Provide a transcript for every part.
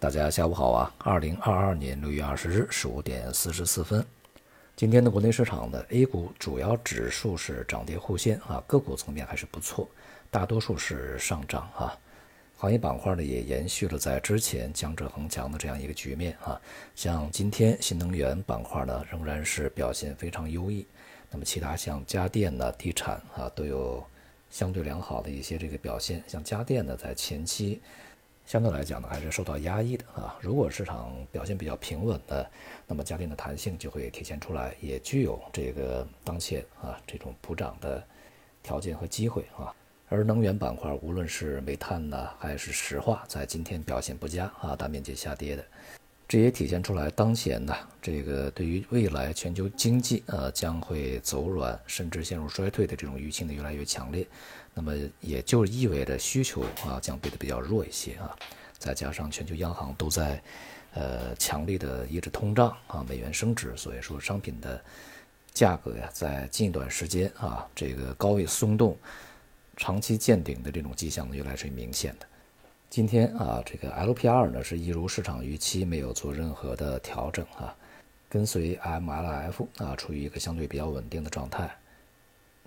大家下午好啊！二零二二年六月二十日十五点四十四分，今天的国内市场的 A 股主要指数是涨跌互现啊，个股层面还是不错，大多数是上涨啊。行业板块呢也延续了在之前江浙恒强的这样一个局面啊。像今天新能源板块呢仍然是表现非常优异，那么其他像家电呢、地产啊都有相对良好的一些这个表现。像家电呢在前期。相对来讲呢，还是受到压抑的啊。如果市场表现比较平稳的，那么家电的弹性就会体现出来，也具有这个当前啊这种普涨的条件和机会啊。而能源板块，无论是煤炭呢，还是石化，在今天表现不佳啊，大面积下跌的。这也体现出来，当前呢，这个对于未来全球经济呃将会走软，甚至陷入衰退的这种预期呢越来越强烈，那么也就意味着需求啊将变得比较弱一些啊，再加上全球央行都在呃强力的抑制通胀啊，美元升值，所以说商品的价格呀在近一段时间啊这个高位松动，长期见顶的这种迹象呢越来越明显的。今天啊，这个 LPR 呢是一如市场预期，没有做任何的调整啊，跟随 MLF 啊，处于一个相对比较稳定的状态。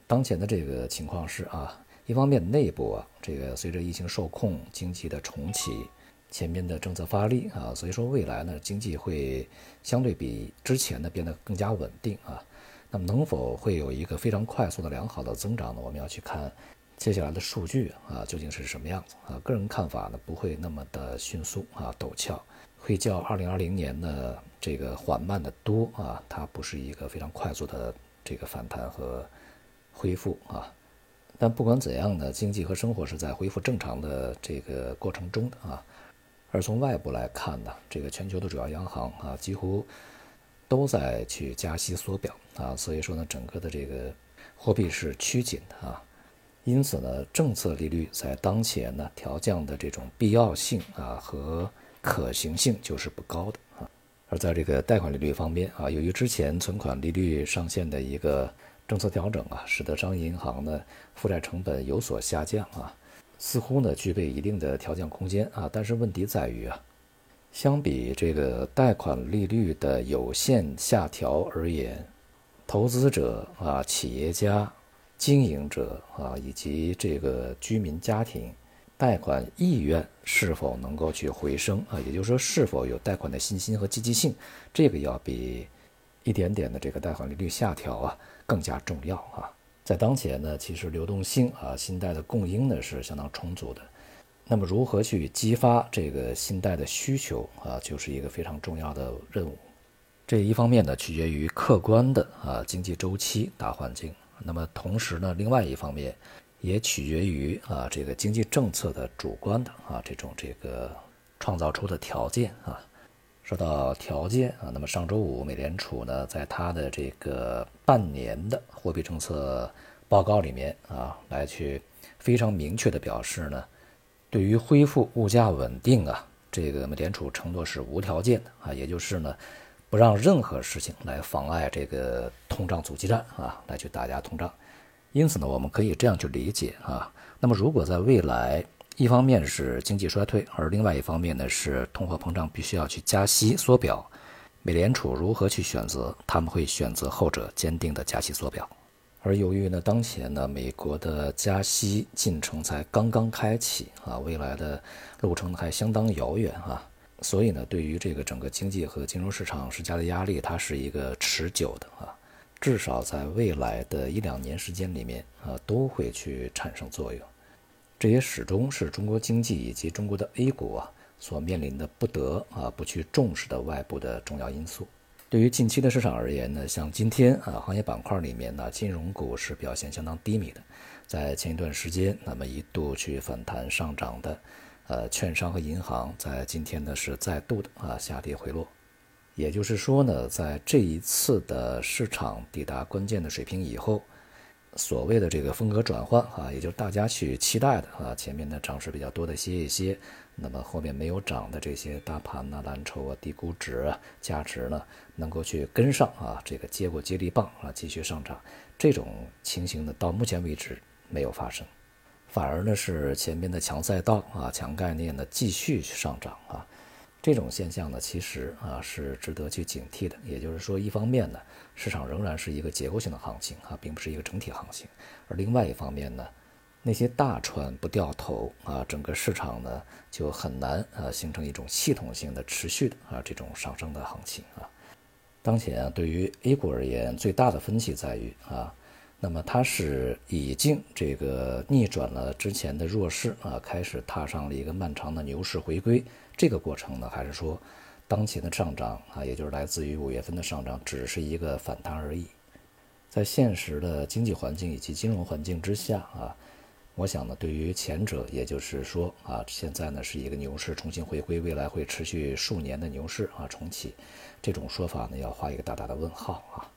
当前的这个情况是啊，一方面内部啊，这个随着疫情受控，经济的重启，前面的政策发力啊，所以说未来呢，经济会相对比之前呢变得更加稳定啊。那么能否会有一个非常快速的良好的增长呢？我们要去看。接下来的数据啊，究竟是什么样子啊？个人看法呢，不会那么的迅速啊，陡峭，会较二零二零年呢这个缓慢的多啊。它不是一个非常快速的这个反弹和恢复啊。但不管怎样呢，经济和生活是在恢复正常的这个过程中的啊。而从外部来看呢，这个全球的主要央行啊，几乎都在去加息缩表啊，所以说呢，整个的这个货币是趋紧的啊。因此呢，政策利率在当前呢调降的这种必要性啊和可行性就是不高的啊。而在这个贷款利率方面啊，由于之前存款利率上限的一个政策调整啊，使得商业银行呢负债成本有所下降啊，似乎呢具备一定的调降空间啊。但是问题在于啊，相比这个贷款利率的有限下调而言，投资者啊企业家。经营者啊，以及这个居民家庭贷款意愿是否能够去回升啊？也就是说，是否有贷款的信心和积极性，这个要比一点点的这个贷款利率下调啊更加重要啊。在当前呢，其实流动性啊，信贷的供应呢是相当充足的。那么，如何去激发这个信贷的需求啊，就是一个非常重要的任务。这一方面呢，取决于客观的啊经济周期大环境。那么同时呢，另外一方面也取决于啊这个经济政策的主观的啊这种这个创造出的条件啊。说到条件啊，那么上周五美联储呢在它的这个半年的货币政策报告里面啊来去非常明确的表示呢，对于恢复物价稳定啊，这个美联储承诺是无条件的啊，也就是呢。不让任何事情来妨碍这个通胀阻击战啊，来去打压通胀。因此呢，我们可以这样去理解啊。那么，如果在未来，一方面是经济衰退，而另外一方面呢是通货膨胀必须要去加息缩表，美联储如何去选择？他们会选择后者，坚定的加息缩表。而由于呢，当前呢，美国的加息进程才刚刚开启啊，未来的路程还相当遥远啊。所以呢，对于这个整个经济和金融市场施加的压力，它是一个持久的啊，至少在未来的一两年时间里面啊，都会去产生作用。这也始终是中国经济以及中国的 A 股啊所面临的不得啊不去重视的外部的重要因素。对于近期的市场而言呢，像今天啊，行业板块里面呢，金融股是表现相当低迷的，在前一段时间那么一度去反弹上涨的。呃，券商和银行在今天呢是再度的啊下跌回落，也就是说呢，在这一次的市场抵达关键的水平以后，所谓的这个风格转换啊，也就是大家去期待的啊，前面的涨势比较多的歇一歇，那么后面没有涨的这些大盘呐、蓝筹啊、低估值啊、价值呢，能够去跟上啊，这个接过接力棒啊，继续上涨，这种情形呢，到目前为止没有发生。反而呢是前面的强赛道啊、强概念呢继续去上涨啊，这种现象呢，其实啊是值得去警惕的。也就是说，一方面呢，市场仍然是一个结构性的行情啊，并不是一个整体行情；而另外一方面呢，那些大船不掉头啊，整个市场呢就很难啊形成一种系统性的、持续的啊这种上升的行情啊。当前啊，对于 A 股而言，最大的分歧在于啊。那么它是已经这个逆转了之前的弱势啊，开始踏上了一个漫长的牛市回归。这个过程呢，还是说当前的上涨啊，也就是来自于五月份的上涨，只是一个反弹而已。在现实的经济环境以及金融环境之下啊，我想呢，对于前者，也就是说啊，现在呢是一个牛市重新回归，未来会持续数年的牛市啊重启，这种说法呢，要画一个大大的问号啊。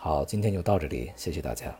好，今天就到这里，谢谢大家。